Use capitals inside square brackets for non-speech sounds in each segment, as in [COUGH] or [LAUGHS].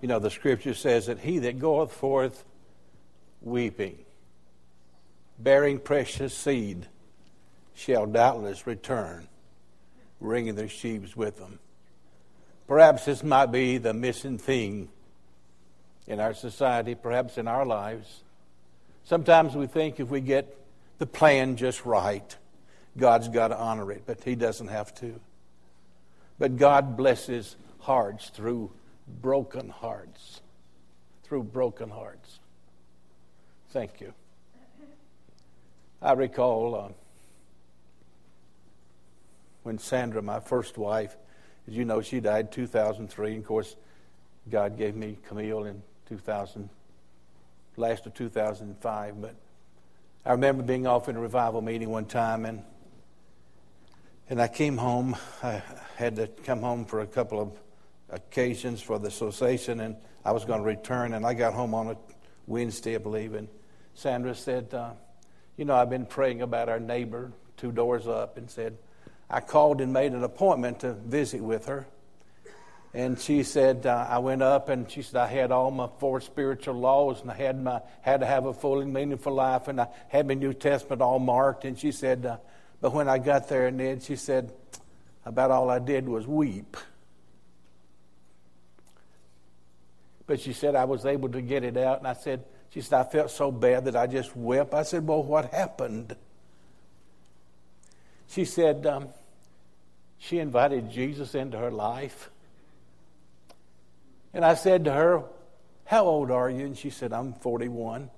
You know, the scripture says that he that goeth forth weeping, bearing precious seed, shall doubtless return, bringing their sheaves with them. Perhaps this might be the missing thing in our society, perhaps in our lives. Sometimes we think if we get the plan just right, God's got to honor it, but He doesn't have to. But God blesses hearts through broken hearts. Through broken hearts. Thank you. I recall uh, when Sandra, my first wife, as you know, she died 2003. And of course, God gave me Camille in 2000, last of 2005. But I remember being off in a revival meeting one time, and and I came home. I had to come home for a couple of occasions for the association, and I was going to return. And I got home on a Wednesday, I believe, and Sandra said, uh, "You know, I've been praying about our neighbor two doors up," and said, "I called and made an appointment to visit with her." And she said, uh, I went up and she said, I had all my four spiritual laws and I had, my, had to have a full and meaningful life and I had my New Testament all marked. And she said, uh, but when I got there and then she said, about all I did was weep. But she said, I was able to get it out. And I said, she said, I felt so bad that I just wept. I said, well, what happened? She said, um, she invited Jesus into her life. And I said to her, How old are you? And she said, I'm 41.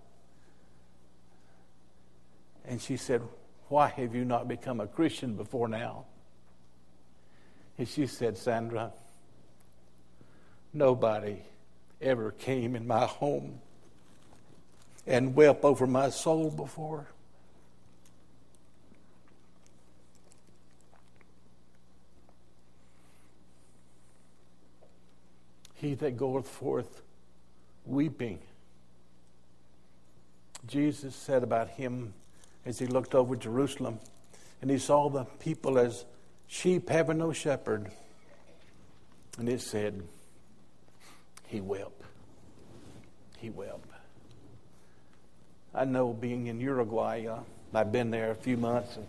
And she said, Why have you not become a Christian before now? And she said, Sandra, nobody ever came in my home and wept over my soul before. he that goeth forth weeping. Jesus said about him as he looked over Jerusalem and he saw the people as sheep having no shepherd. And it said, He wept. He wept. I know being in Uruguay, uh, I've been there a few months and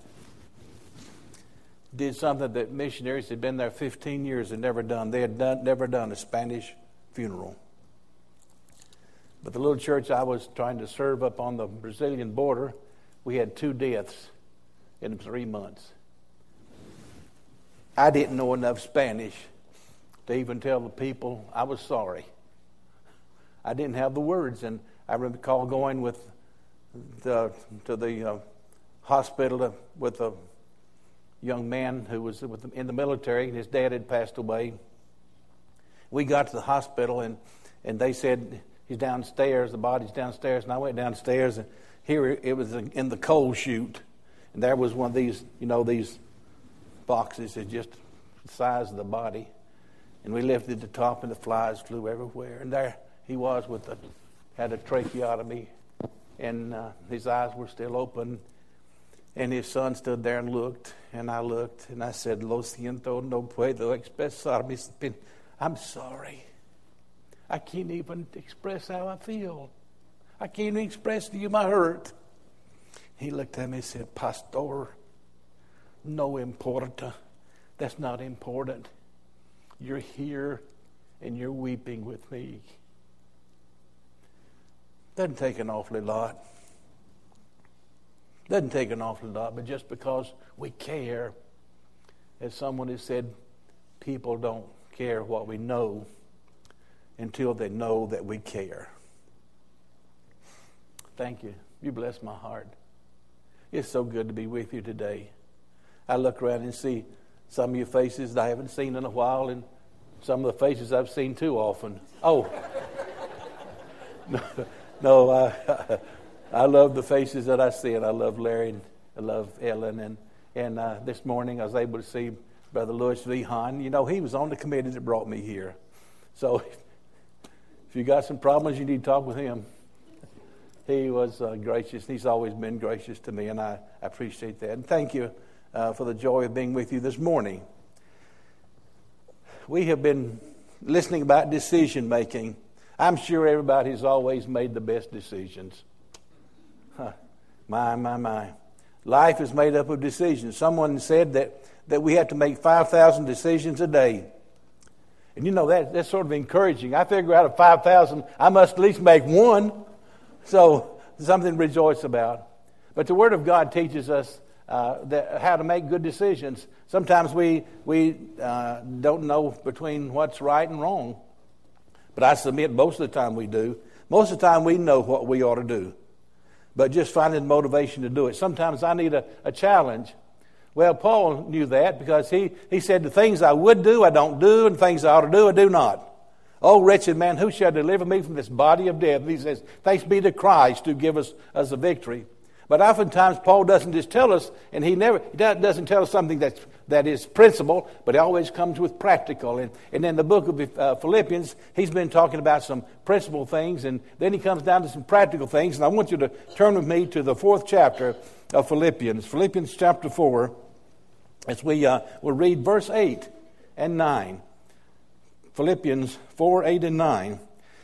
did something that missionaries had been there 15 years and never done. They had done, never done a Spanish funeral. But the little church I was trying to serve up on the Brazilian border, we had two deaths in three months. I didn't know enough Spanish to even tell the people I was sorry. I didn't have the words, and I recall going with the, to the uh, hospital to, with a young man who was in the military, and his dad had passed away. We got to the hospital, and, and they said he's downstairs, the body's downstairs, and I went downstairs, and here it was in the coal chute, and there was one of these, you know, these boxes that just the size of the body. And we lifted the top, and the flies flew everywhere. And there he was with a, had a tracheotomy, and uh, his eyes were still open. And his son stood there and looked, and I looked, and I said, Lo siento, no puedo expresar mis I'm sorry. I can't even express how I feel. I can't even express to you my hurt. He looked at me and said, Pastor, no importa. That's not important. You're here and you're weeping with me. Doesn't take an awfully lot. Doesn't take an awful lot, but just because we care, as someone has said, people don't care what we know until they know that we care. Thank you. You bless my heart. It's so good to be with you today. I look around and see some of your faces I haven't seen in a while, and some of the faces I've seen too often. Oh, no, [LAUGHS] no I, [LAUGHS] I love the faces that I see, and I love Larry and I love Ellen. And, and uh, this morning I was able to see Brother Louis V. Hahn. You know, he was on the committee that brought me here. So [LAUGHS] if you got some problems, you need to talk with him. He was uh, gracious. He's always been gracious to me, and I, I appreciate that. And thank you uh, for the joy of being with you this morning. We have been listening about decision making. I'm sure everybody's always made the best decisions. Huh. My, my, my. Life is made up of decisions. Someone said that, that we have to make 5,000 decisions a day. And you know, that, that's sort of encouraging. I figure out of 5,000, I must at least make one. So, something to rejoice about. But the Word of God teaches us uh, that, how to make good decisions. Sometimes we, we uh, don't know between what's right and wrong. But I submit most of the time we do. Most of the time we know what we ought to do. But just finding motivation to do it. Sometimes I need a, a challenge. Well, Paul knew that because he, he said, The things I would do, I don't do, and things I ought to do, I do not. Oh, wretched man, who shall deliver me from this body of death? He says, Thanks be to Christ who give us, us a victory. But oftentimes, Paul doesn't just tell us, and he never he doesn't tell us something that's, that is principle, but he always comes with practical. And, and in the book of uh, Philippians, he's been talking about some principle things, and then he comes down to some practical things. And I want you to turn with me to the fourth chapter of Philippians, Philippians chapter 4, as we uh, will read verse 8 and 9. Philippians 4, 8, and 9.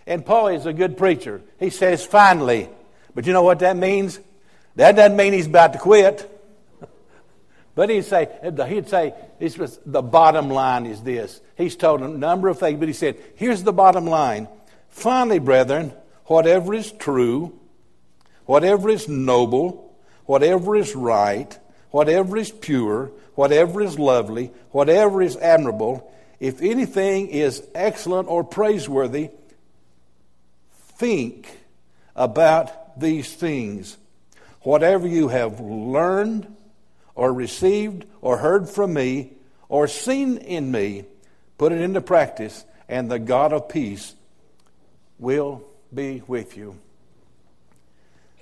And Paul is a good preacher. He says, finally. But you know what that means? That doesn't mean he's about to quit. [LAUGHS] But he'd say, he'd say, this was, the bottom line is this. He's told a number of things, but he said, here's the bottom line. Finally, brethren, whatever is true, whatever is noble, whatever is right, whatever is pure, whatever is lovely, whatever is admirable, if anything is excellent or praiseworthy, think about these things. Whatever you have learned or received or heard from me or seen in me, put it into practice, and the God of peace will be with you.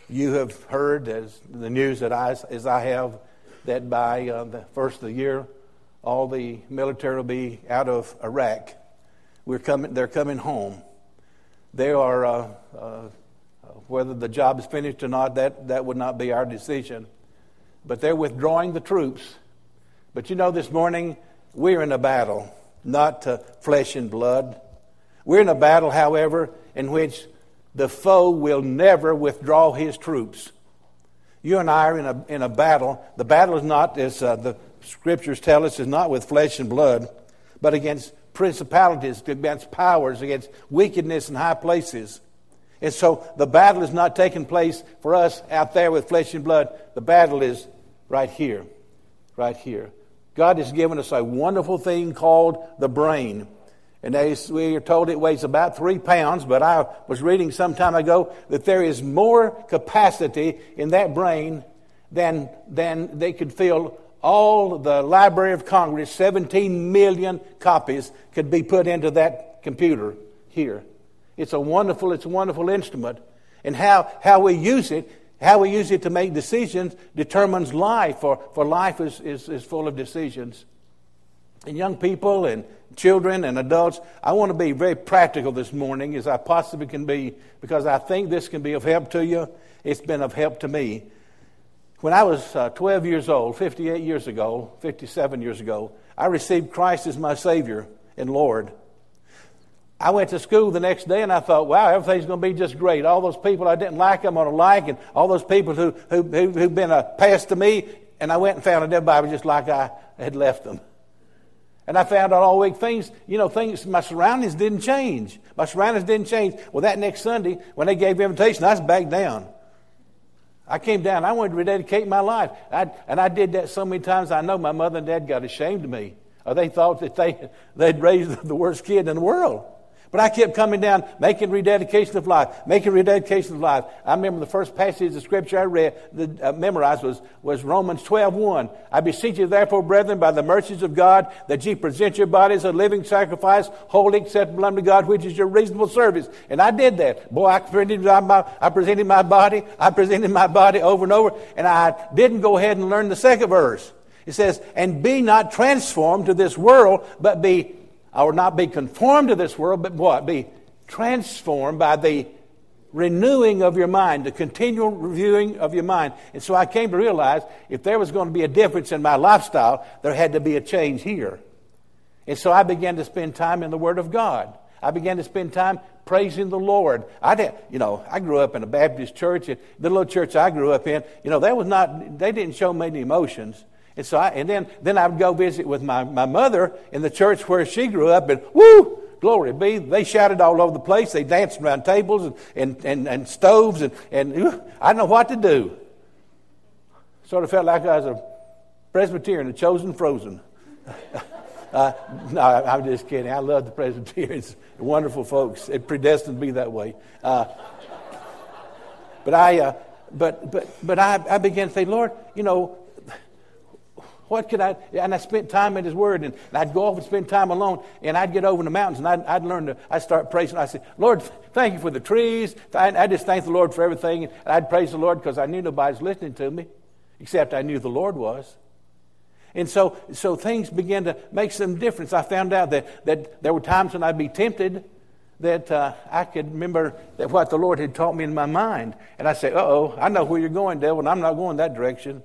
You have heard, as the news that I, as I have, that by uh, the first of the year, all the military will be out of Iraq. We're coming, they're coming home. They are uh, uh, whether the job is finished or not, that, that would not be our decision. But they're withdrawing the troops. But you know, this morning, we're in a battle, not to flesh and blood. We're in a battle, however, in which the foe will never withdraw his troops. You and I are in a, in a battle. The battle is not, as uh, the scriptures tell us, is not with flesh and blood, but against principalities, against powers, against wickedness in high places. And so the battle is not taking place for us out there with flesh and blood. The battle is right here, right here. God has given us a wonderful thing called the brain. And as we are told, it weighs about three pounds, but I was reading some time ago that there is more capacity in that brain than, than they could fill all the Library of Congress, 17 million copies could be put into that computer here. It's a wonderful, it's a wonderful instrument. And how, how we use it, how we use it to make decisions determines life, for, for life is, is, is full of decisions. And young people and children and adults, I want to be very practical this morning as I possibly can be because I think this can be of help to you. It's been of help to me. When I was uh, 12 years old, 58 years ago, 57 years ago, I received Christ as my Savior and Lord. I went to school the next day and I thought, wow, everything's going to be just great. All those people I didn't like, I'm going to like, and all those people who, who, who, who've been a pest to me, and I went and found that everybody was just like I had left them. And I found out all week things, you know, things, my surroundings didn't change. My surroundings didn't change. Well, that next Sunday, when they gave the invitation, I was back down. I came down. I wanted to rededicate my life. I, and I did that so many times, I know my mother and dad got ashamed of me. Or they thought that they, they'd raised [LAUGHS] the worst kid in the world. But I kept coming down, making rededication of life, making rededication of life. I remember the first passage of scripture I read, the, uh, memorized was, was Romans 12, 1. I beseech you therefore, brethren, by the mercies of God, that ye present your bodies a living sacrifice, holy, acceptable unto God, which is your reasonable service. And I did that. Boy, I presented my, I presented my body, I presented my body over and over, and I didn't go ahead and learn the second verse. It says, and be not transformed to this world, but be I will not be conformed to this world, but what? Be transformed by the renewing of your mind, the continual reviewing of your mind. And so I came to realize if there was going to be a difference in my lifestyle, there had to be a change here. And so I began to spend time in the Word of God. I began to spend time praising the Lord. I did, you know, I grew up in a Baptist church. and The little church I grew up in, you know, that was not, they didn't show many emotions. And so I, and then, then I would go visit with my, my mother in the church where she grew up, and woo, glory be. They shouted all over the place. They danced around tables and, and, and, and stoves, and, and I didn't know what to do. Sort of felt like I was a Presbyterian, a chosen frozen. [LAUGHS] Uh, no, I'm just kidding. I love the Presbyterians. [LAUGHS] wonderful folks. They're predestined to be that way. Uh, but I, uh, but, but, but I, I began to say, Lord, you know, what could I? And I spent time in His Word, and, I'd go off and spend time alone, and I'd get over in the mountains, and I'd, I'd learn to. I'd start praising. I said, Lord, thank you for the trees. I, just thank the Lord for everything, and I'd praise the Lord because I knew nobody's listening to me, except I knew the Lord was. And so, so things began to make some difference. I found out that, that there were times when I'd be tempted that uh, I could remember that what the Lord had taught me in my mind. And I say, uh oh, I know where you're going, devil, and I'm not going that direction.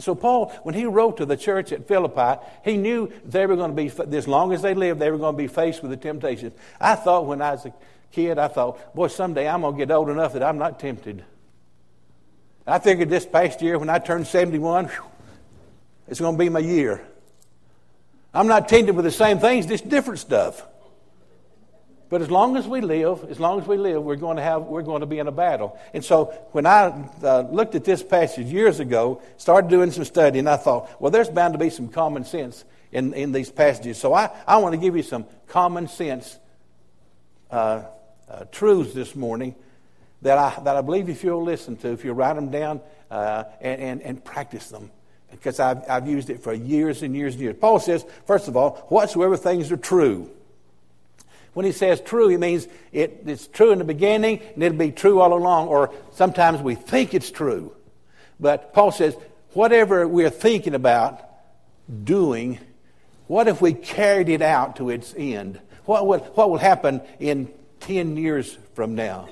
And so, Paul, when he wrote to the church at Philippi, he knew they were going to be, as long as they lived, they were going to be faced with the temptations. I thought when I was a kid, I thought, boy, someday I'm going to get old enough that I'm not tempted. I figured this past year, when I turned 71, whew, it's going to be my year. I'm not tempted with the same things, just different stuff. But as long as we live, as long as we live, we're going to have, we're going to be in a battle. And so when I uh, looked at this passage years ago, started doing some study, and I thought, well, there's bound to be some common sense in, in these passages. So I, I want to give you some common sense uh, uh, truths this morning that I, that I believe if you'll listen to, if you write them down uh, and, and, and practice them, because I've, I've used it for years and years and years. Paul says, first of all, whatsoever things are true. When he says true, he means it, it's true in the beginning and it'll be true all along, or sometimes we think it's true. But Paul says, whatever we're thinking about doing, what if we carried it out to its end? What will, what will happen in 10 years from now?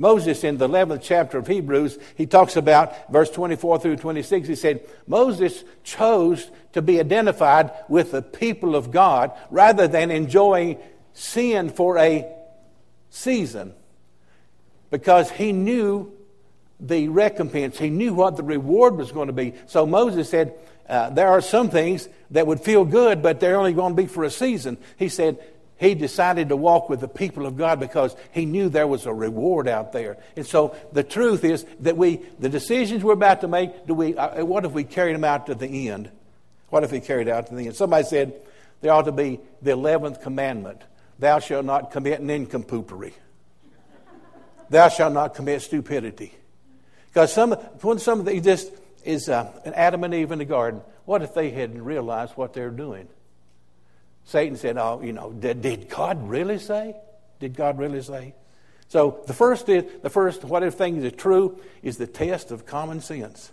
Moses, in the 11th chapter of Hebrews, he talks about verse 24 through 26. He said, Moses chose to be identified with the people of God rather than enjoying sin for a season because he knew the recompense. He knew what the reward was going to be. So Moses said, uh, There are some things that would feel good, but they're only going to be for a season. He said, he decided to walk with the people of God because he knew there was a reward out there. And so the truth is that we, the decisions we're about to make, do we, uh, what if we carried them out to the end? What if we carried out to the end? Somebody said there ought to be the 11th commandment Thou shalt not commit nincompoopery. Thou shalt not commit stupidity. Because some, when some of these just is uh, an Adam and Eve in the garden, what if they hadn't realized what they're doing? Satan said, Oh, you know, did, did God really say? Did God really say? So the first is the first whatever thing is true is the test of common sense.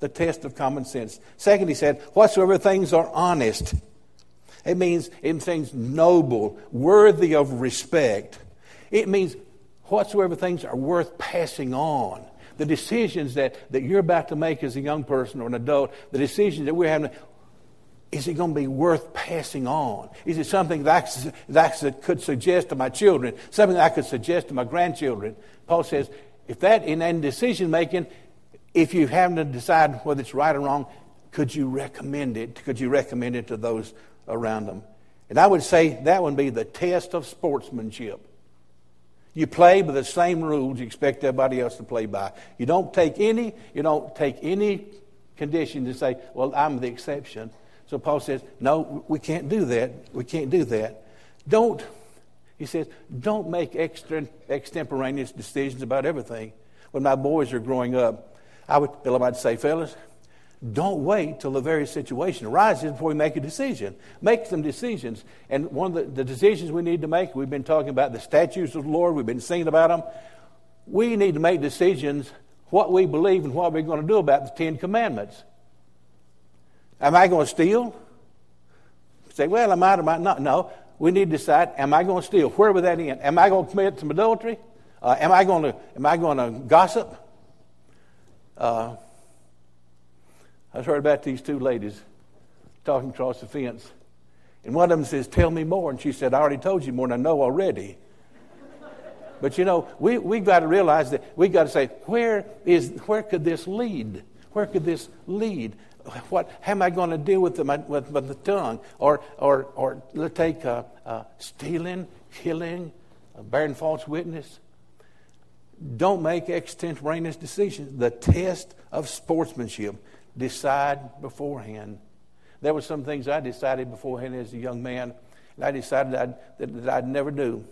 The test of common sense. Second, he said, whatsoever things are honest. It means it means noble, worthy of respect. It means whatsoever things are worth passing on. The decisions that, that you're about to make as a young person or an adult, the decisions that we're having, is it going to be worth passing on? Is it something that I, that could suggest to my children, something that I could suggest to my grandchildren? Paul says, if that in, in decision making, if you haven't to decide whether it's right or wrong, could you recommend it? Could you recommend it to those around them. And I would say that would be the test of sportsmanship. You play by the same rules you expect everybody else to play by. You don't take any, you don't take any condition to say, well, I'm the exception. So Paul says, no, we can't do that. We can't do that. Don't, he says, don't make extra, extemporaneous decisions about everything. When my boys are growing up, I would, Bill, I'd say, fellas, don't wait till the very situation arises before we make a decision. Make some decisions. And one of the, the, decisions we need to make, we've been talking about the statutes of the Lord, we've been singing about them. We need to make decisions what we believe and what we're going to do about the Ten Commandments. Am I going to steal? Say, well, I might or might not. No. We need to decide, am I going to steal? Where would that end? Am I going to commit some adultery? Uh, am I going to am I going to gossip? Uh, I heard about these two ladies talking across the fence. And one of them says, Tell me more. And she said, I already told you more than I know already. but you know, we, we've got to realize that we've got to say, where, is, where could this lead? Where could this lead? What, how am I going to deal with the, with, with the tongue? Or, or, or let's take uh, uh, stealing, killing, uh, bearing false witness. Don't make extemporaneous decisions. The test of sportsmanship. Decide beforehand. There were some things I decided beforehand as a young man, and I decided I'd, that, that I'd never do.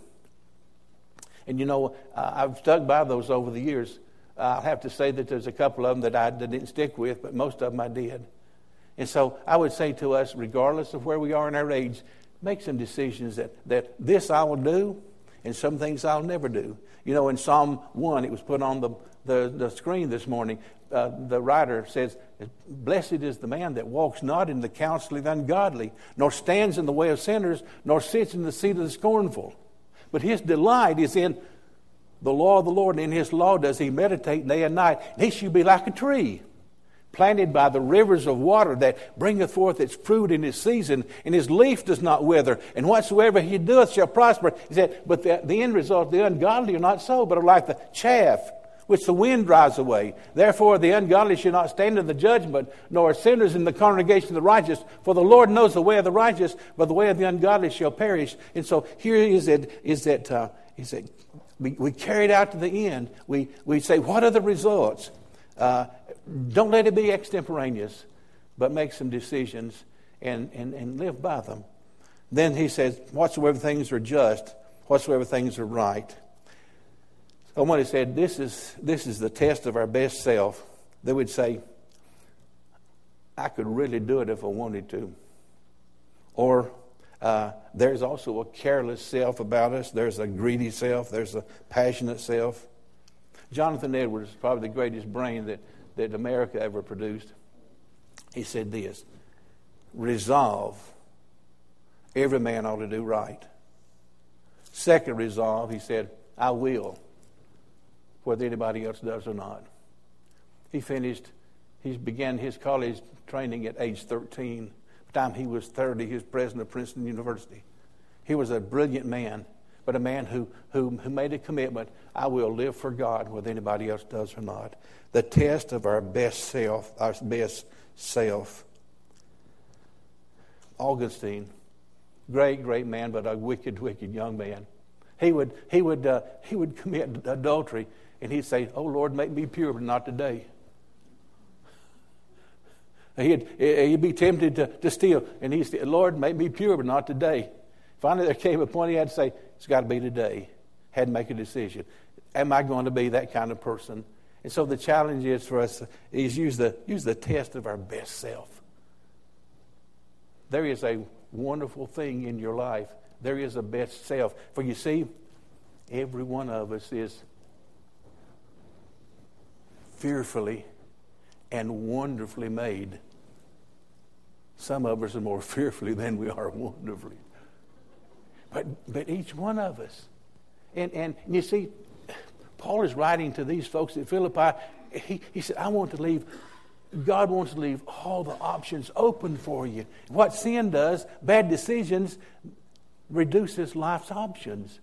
And you know, uh, I've stuck by those over the years. I'll have to say that there's a couple of them that I didn't stick with, but most of them I did. And so I would say to us, regardless of where we are in our age, make some decisions that, that this I will do and some things I'll never do. You know, in Psalm 1, it was put on the, the, the screen this morning. Uh, the writer says, Blessed is the man that walks not in the counsel of the ungodly, nor stands in the way of sinners, nor sits in the seat of the scornful. But his delight is in the law of the Lord, and in his law does he meditate day and night. He should be like a tree planted by the rivers of water that bringeth forth its fruit in its season, and his leaf does not wither, and whatsoever he doeth shall prosper. He said, But the, the end result, the ungodly are not so, but are like the chaff which the wind drives away. Therefore, the ungodly shall not stand in the judgment, nor sinners in the congregation of the righteous. For the Lord knows the way of the righteous, but the way of the ungodly shall perish. And so here is it is that uh, is that we, we carry it out to the end. We we say, what are the results? Uh, don't let it be extemporaneous, but make some decisions and, and, and live by them. Then he says, whatsoever things are just, whatsoever things are right. Someone said, this is, this is the test of our best self. They would say, I could really do it if I wanted to. Or uh, there's also a careless self about us. There's a greedy self. There's a passionate self. Jonathan Edwards is probably the greatest brain that that America ever produced. He said this Resolve, every man ought to do right. Second resolve, he said, I will, whether anybody else does or not. He finished, he began his college training at age 13. By the time he was 30, he was president of Princeton University. He was a brilliant man, but a man who, who, who made a commitment I will live for God, whether anybody else does or not the test of our best self, our best self. Augustine, great, great man, but a wicked, wicked young man. He would, he would, uh, he would commit adultery, and he'd say, "Oh Lord, make me pure, but not today." He'd, he'd be tempted to, to steal, and he'd say, "Lord, make me pure, but not today." Finally, there came a point he had to say, "It's got to be today." Had to make a decision. Am I going to be that kind of person? And so the challenge is for us is use the, use the test of our best self. There is a wonderful thing in your life. There is a best self. For you see, every one of us is fearfully and wonderfully made. Some of us are more [LAUGHS] fearfully than we are wonderfully. But, but each one of us. And, and you see, Paul is writing to these folks at Philippi. He, he said, I want to leave, God wants to leave all the options open for you. What sin does, bad decisions, reduces life's options.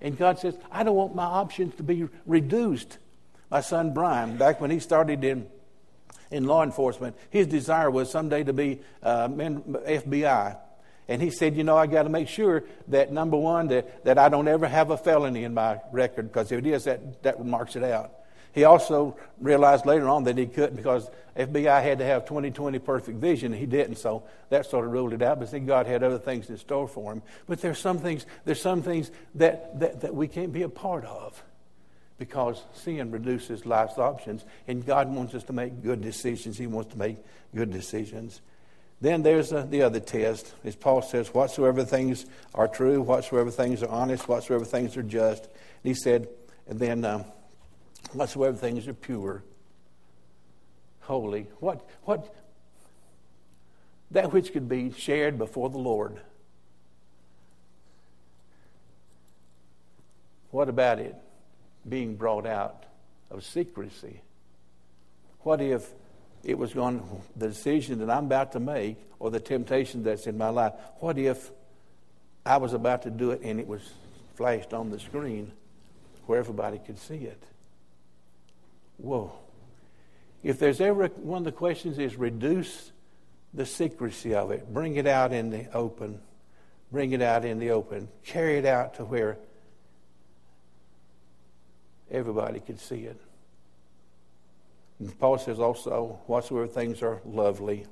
And God says, I don't want my options to be reduced. My son Brian, back when he started in, in law enforcement, his desire was someday to be uh, FBI. And he said, You know, I got to make sure that number one, that, that I don't ever have a felony in my record, because if it is, that, that marks it out. He also realized later on that he couldn't because FBI had to have 20/20 perfect vision. He didn't, so that sort of ruled it out. But see, God had other things in store for him. But there's some things, there's some things that, that, that we can't be a part of because sin reduces life's options. And God wants us to make good decisions. He wants to make good decisions. Then there's the other test. As Paul says, whatsoever things are true, whatsoever things are honest, whatsoever things are just. And he said, and then um, whatsoever things are pure, holy. What, what, that which could be shared before the Lord. What about it being brought out of secrecy? What if it was going, the decision that I'm about to make or the temptation that's in my life, what if I was about to do it and it was flashed on the screen where everybody could see it? Whoa. If there's ever one of the questions is reduce the secrecy of it, bring it out in the open, bring it out in the open, carry it out to where everybody could see it. And Paul says also, whatsoever things are lovely.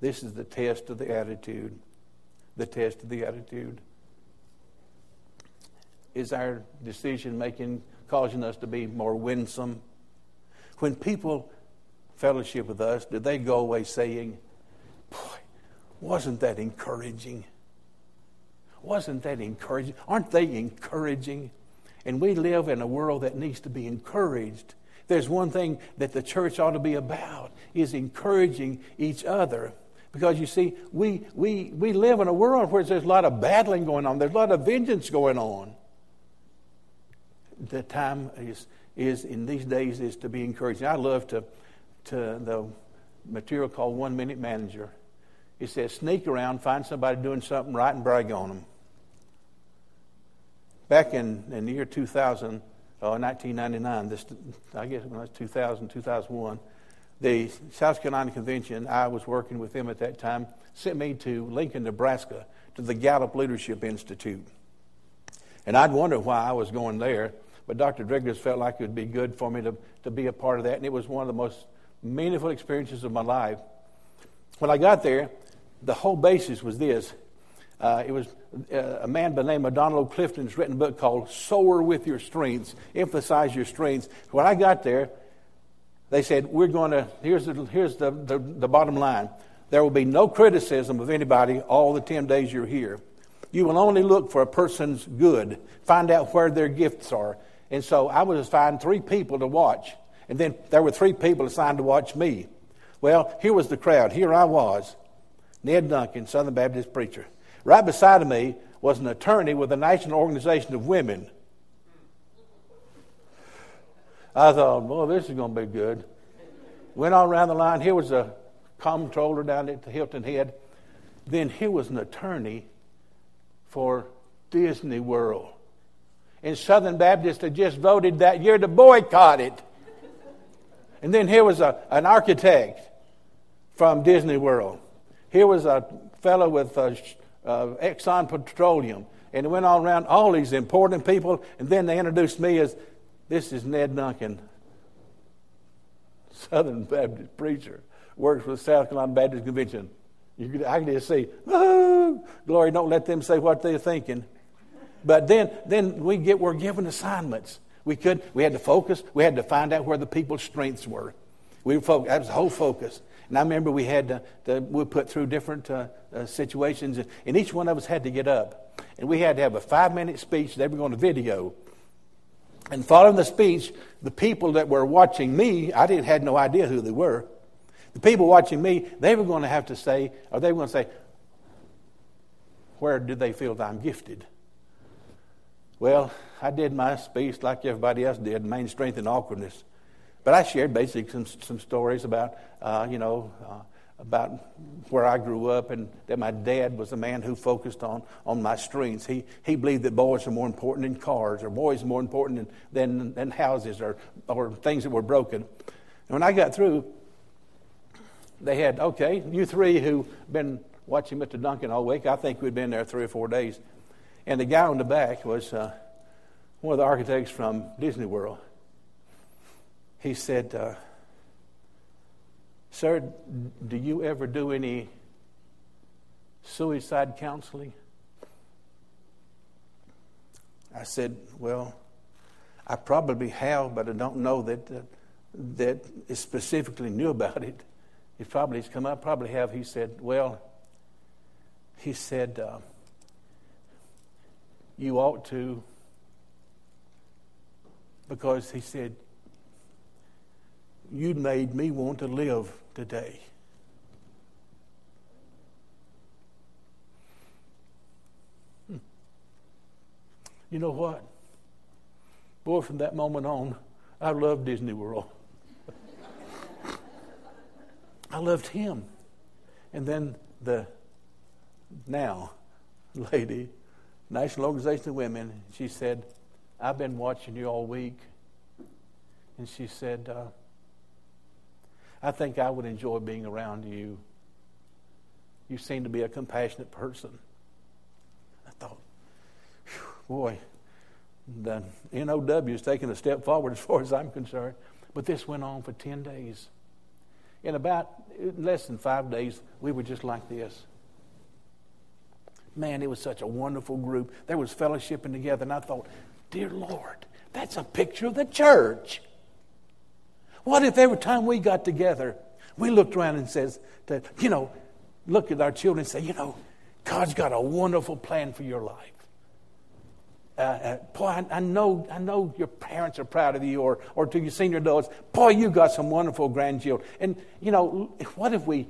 This is the test of the attitude. The test of the attitude. Is our decision making causing us to be more winsome? When people fellowship with us, do they go away saying, Boy, wasn't that encouraging? Wasn't that encouraging? Aren't they encouraging? And we live in a world that needs to be encouraged. There's one thing that the church ought to be about is encouraging each other. Because you see, we, we, we live in a world where there's a lot of battling going on, there's a lot of vengeance going on. The time is, is in these days is to be encouraging. I love to, to the material called One Minute Manager. It says, sneak around, find somebody doing something right, and brag on them. Back in, in the year 2000, uh, 1999, this, I guess it was 2000, 2001, the South Carolina Convention, I was working with them at that time, sent me to Lincoln, Nebraska, to the Gallup Leadership Institute. And I'd wonder why I was going there, but Dr. Driggers felt like it would be good for me to, to be a part of that, and it was one of the most meaningful experiences of my life. When I got there, the whole basis was this uh, it was uh, a man by the name of Donald Clifton's written book called Soar with Your Strengths, Emphasize Your Strengths. When I got there, they said, We're going to, here's, the, here's the, the, the bottom line. There will be no criticism of anybody all the 10 days you're here. You will only look for a person's good, find out where their gifts are. And so I was assigned three people to watch. And then there were three people assigned to watch me. Well, here was the crowd. Here I was, Ned Duncan, Southern Baptist preacher. Right beside of me was an attorney with the National Organization of Women. I thought, well, this is going to be good. Went on around the line. Here was a comptroller down at the Hilton Head. Then here was an attorney for Disney World. And Southern Baptists had just voted that year to boycott it. And then here was a, an architect from Disney World. Here was a fellow with a uh, Exxon Petroleum. And it went all around all these important people. And then they introduced me as this is Ned Duncan, [LAUGHS] Southern Baptist preacher, works with South Carolina Baptist Convention. Could, I can just see, glory, don't let them say what they're thinking. But then, then we get, we're given assignments. We could, we had to focus. We had to find out where the people's strengths were. We were focused. That was the whole focus. And I remember we had to, to we put through different uh, uh, situations, and each one of us had to get up. And we had to have a five minute speech they were going to video. And following the speech, the people that were watching me, I didn't had no idea who they were. The people watching me, they were going to have to say, or they were going to say, where do they feel that I'm gifted? Well, I did my speech like everybody else did, main strength and awkwardness. But I shared basically some, some stories about, uh, you know, uh, about where I grew up and that my dad was a man who focused on, on my strengths. He, he believed that boys are more important than cars or boys are more important than, than, than houses or, or things that were broken. And when I got through, they had, okay, you three who've been watching Mr. Duncan all week, I think we'd been there three or four days. And the guy on the back was uh, one of the architects from Disney World he said, uh, Sir, do you ever do any suicide counseling? I said, Well, I probably have, but I don't know that, uh, that it specifically knew [LAUGHS] about it. It probably has come up, probably have. He said, Well, he said, uh, You ought to, because he said, you made me want to live today. Hmm. You know what? Boy, from that moment on, I loved Disney World. [LAUGHS] I loved him. And then the now lady, National Organization of Women, she said, I've been watching you all week. And she said, uh, I think I would enjoy being around you. You seem to be a compassionate person. I thought, boy, the NOW is taking a step forward as far as I'm concerned. But this went on for 10 days. In about less than five days, we were just like this. Man, it was such a wonderful group. There was fellowshipping together, and I thought, dear Lord, that's a picture of the church. What if every time we got together, we looked around and says, to, you know, look at our children and say, you know, God's got a wonderful plan for your life. Uh, uh, boy, I, I, know, I know your parents are proud of you, or, or to your senior adults, boy, you got some wonderful grandchildren. And, you know, what if we,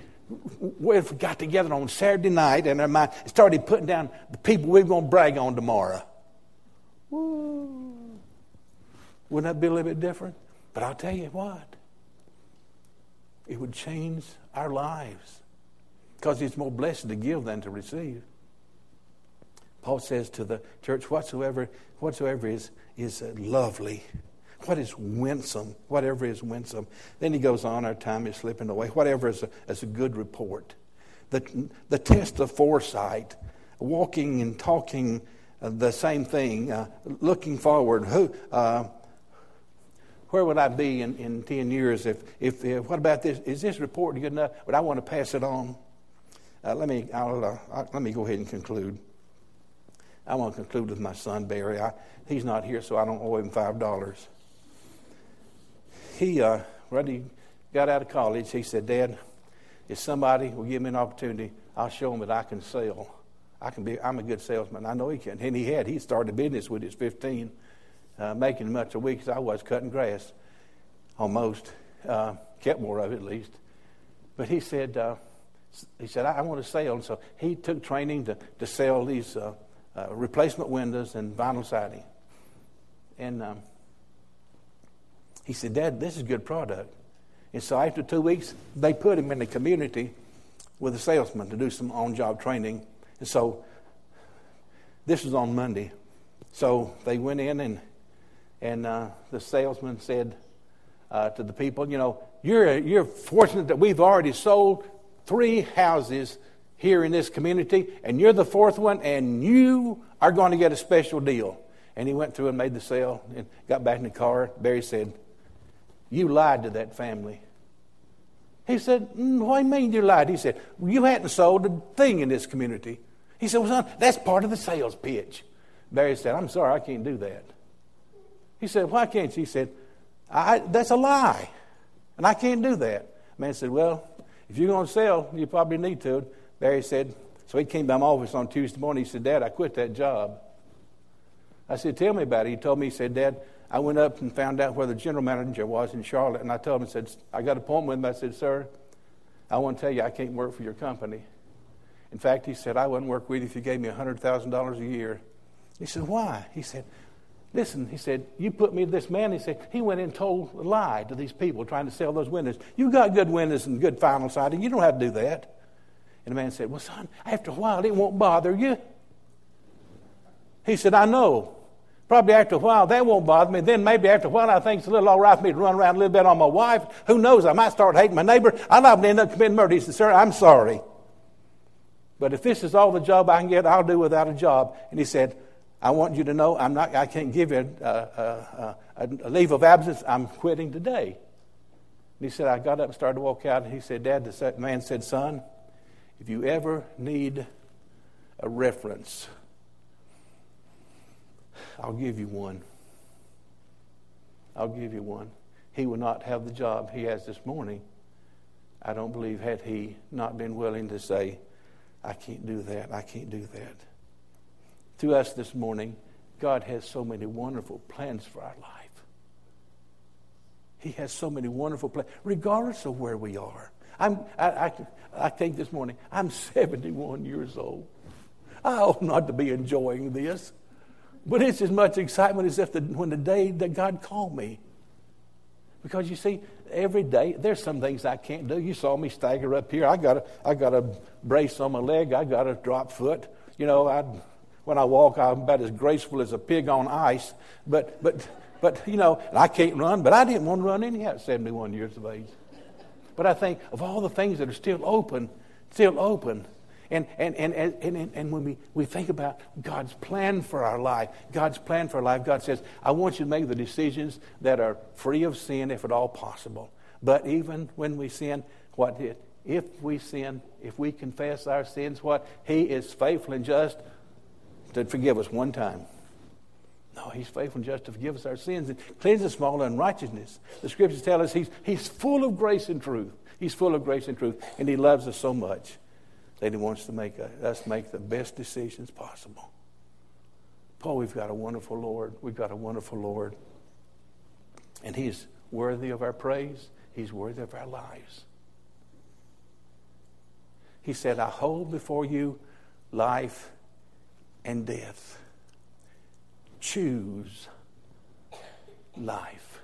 what if we got together on Saturday night and started putting down the people we're going to brag on tomorrow? Woo. Wouldn't that be a little bit different? But I'll tell you what, it would change our lives because it's more blessed to give than to receive. Paul says to the church, whatsoever, whatsoever is, is uh, lovely, what is winsome, whatever is winsome. Then he goes on, our time is slipping away, whatever is a, is a good report. The, the test of foresight, walking and talking uh, the same thing, uh, looking forward. Who, uh, where would I be in, in 10 years if, if, if, what about this? Is this report good enough? But I want to pass it on. Uh, let, me, I'll, uh, I'll, let me go ahead and conclude. I want to conclude with my son, Barry. I, he's not here, so I don't owe him $5. He, uh, when he got out of college, he said, Dad, if somebody will give me an opportunity, I'll show them that I can sell. I can be, I'm a good salesman. I know he can. And he had. He started a business with his 15, uh, making much a week as I was cutting grass, almost. Uh, kept more of it at least. But he said, uh, he said, I, I, want to sell. And so he took training to, to sell these uh, uh, replacement windows and vinyl siding. And um, he said, Dad, this is good product. And so after two weeks, they put him in the community with a salesman to do some on job training. And so this was on Monday. So they went in and and uh, the salesman said uh, to the people, you know, you're, you're fortunate that we've already sold three houses here in this community, and you're the fourth one, and you are going to get a special deal. And he went through and made the sale and got back in the car. Barry said, You lied to that family. He said, mm, What do you mean you lied? He said, well, You hadn't sold a thing in this community. He said, Well, son, that's part of the sales pitch. Barry said, I'm sorry, I can't do that. He said, Why can't you? He said, That's a lie. And I can't do that. Man said, Well, if you're going to sell, you probably need to. Barry said, so he came by my office on Tuesday morning. He said, Dad, I quit that job. I said, Tell me about it. He told me, he said, Dad, I went up and found out where the general manager was in Charlotte. And I told him, I said, I got an appointment with him. I said, Sir, I want to tell you, I can't work for your company. In fact, he said, I wouldn't work with you if you gave me $100,000 a year. He said, Why? He said, Listen, he said, you put me to this man. He said, he went and told a lie to these people trying to sell those windows. You got good windows and good vinyl siding. You don't have to do that. And the man said, Well, son, after a while, it won't bother you. He said, I know. Probably after a while, that won't bother me. Then maybe after a while, I think it's a little all right for me to run around a little bit on my wife. Who knows? I might start hating my neighbor. I might end up committing murder. He said, Sir, I'm sorry. But if this is all the job I can get, I'll do without a job. And he said, I want you to know I'm not, I can't give you a, a, a, a leave of absence. I'm quitting today. And he said, I got up and started to walk out. And he said, Dad, the man said, Son, if you ever need a reference, I'll give you one. I'll give you one. He will not have the job he has this morning. I don't believe had he not been willing to say, I can't do that, I can't do that. To us this morning, God has so many wonderful plans for our life. He has so many wonderful plans, regardless of where we are. I'm, I, I, I think this morning, I'm [LAUGHS] 71 years old. I ought not to be enjoying this. But it's as much excitement as if the, when the day that God called me. Because you see, every day, there's some things I can't do. You saw me stagger up here. I got a, I got a brace on my leg. I got a drop foot. You know, I, when I walk, I'm about as graceful as a pig on ice. But, but, but you know, I can't run. But I didn't want to run anyhow at 71 years of age. But I think of all the things that are still open, still open. And, and, and, and, and, when we, we think about God's plan for our life, God's plan for our life, God says, I want you to make the decisions that are free of sin if at all possible. But even when we sin, what? If we sin, if we confess our sins, what? He is faithful and just to forgive us one time. No, he's faithful and just to forgive us our sins and cleanse us from all unrighteousness. The scriptures tell us he's, he's full of grace and truth. He's full of grace and truth, and he loves us so much that he wants to make us make the best decisions possible. Paul, we've got a wonderful Lord. We've got a wonderful Lord. And he's worthy of our praise. He's worthy of our lives. He said, I hold before you life and death choose life.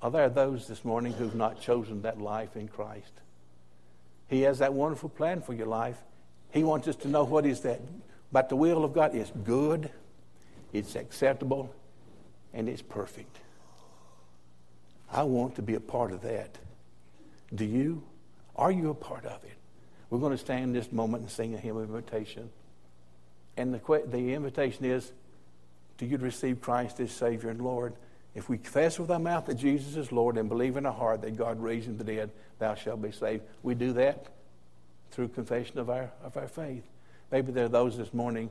Are there those this morning who've not chosen that life in Christ? He has that wonderful plan for your life. He wants us to know what is that. But the will of God is good, it's acceptable, and it's perfect. I want to be a part of that. Do you? Are you a part of it? We're going to stand this moment and sing a hymn of invitation. And the, the invitation is do you receive Christ as Savior and Lord? If we confess with our mouth that Jesus is Lord and believe in our heart that God raised him the dead, thou shalt be saved. We do that through confession of our, of our faith. Maybe there are those this morning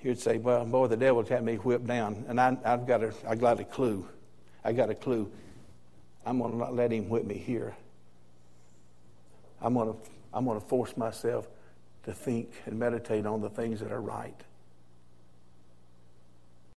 who'd say, Well, boy, the devil's had me whipped down. And I, have got a, I got a clue. I got a clue. I'm going to not let him whip me here. I'm going to, I'm going to force myself to think and meditate on the things that are right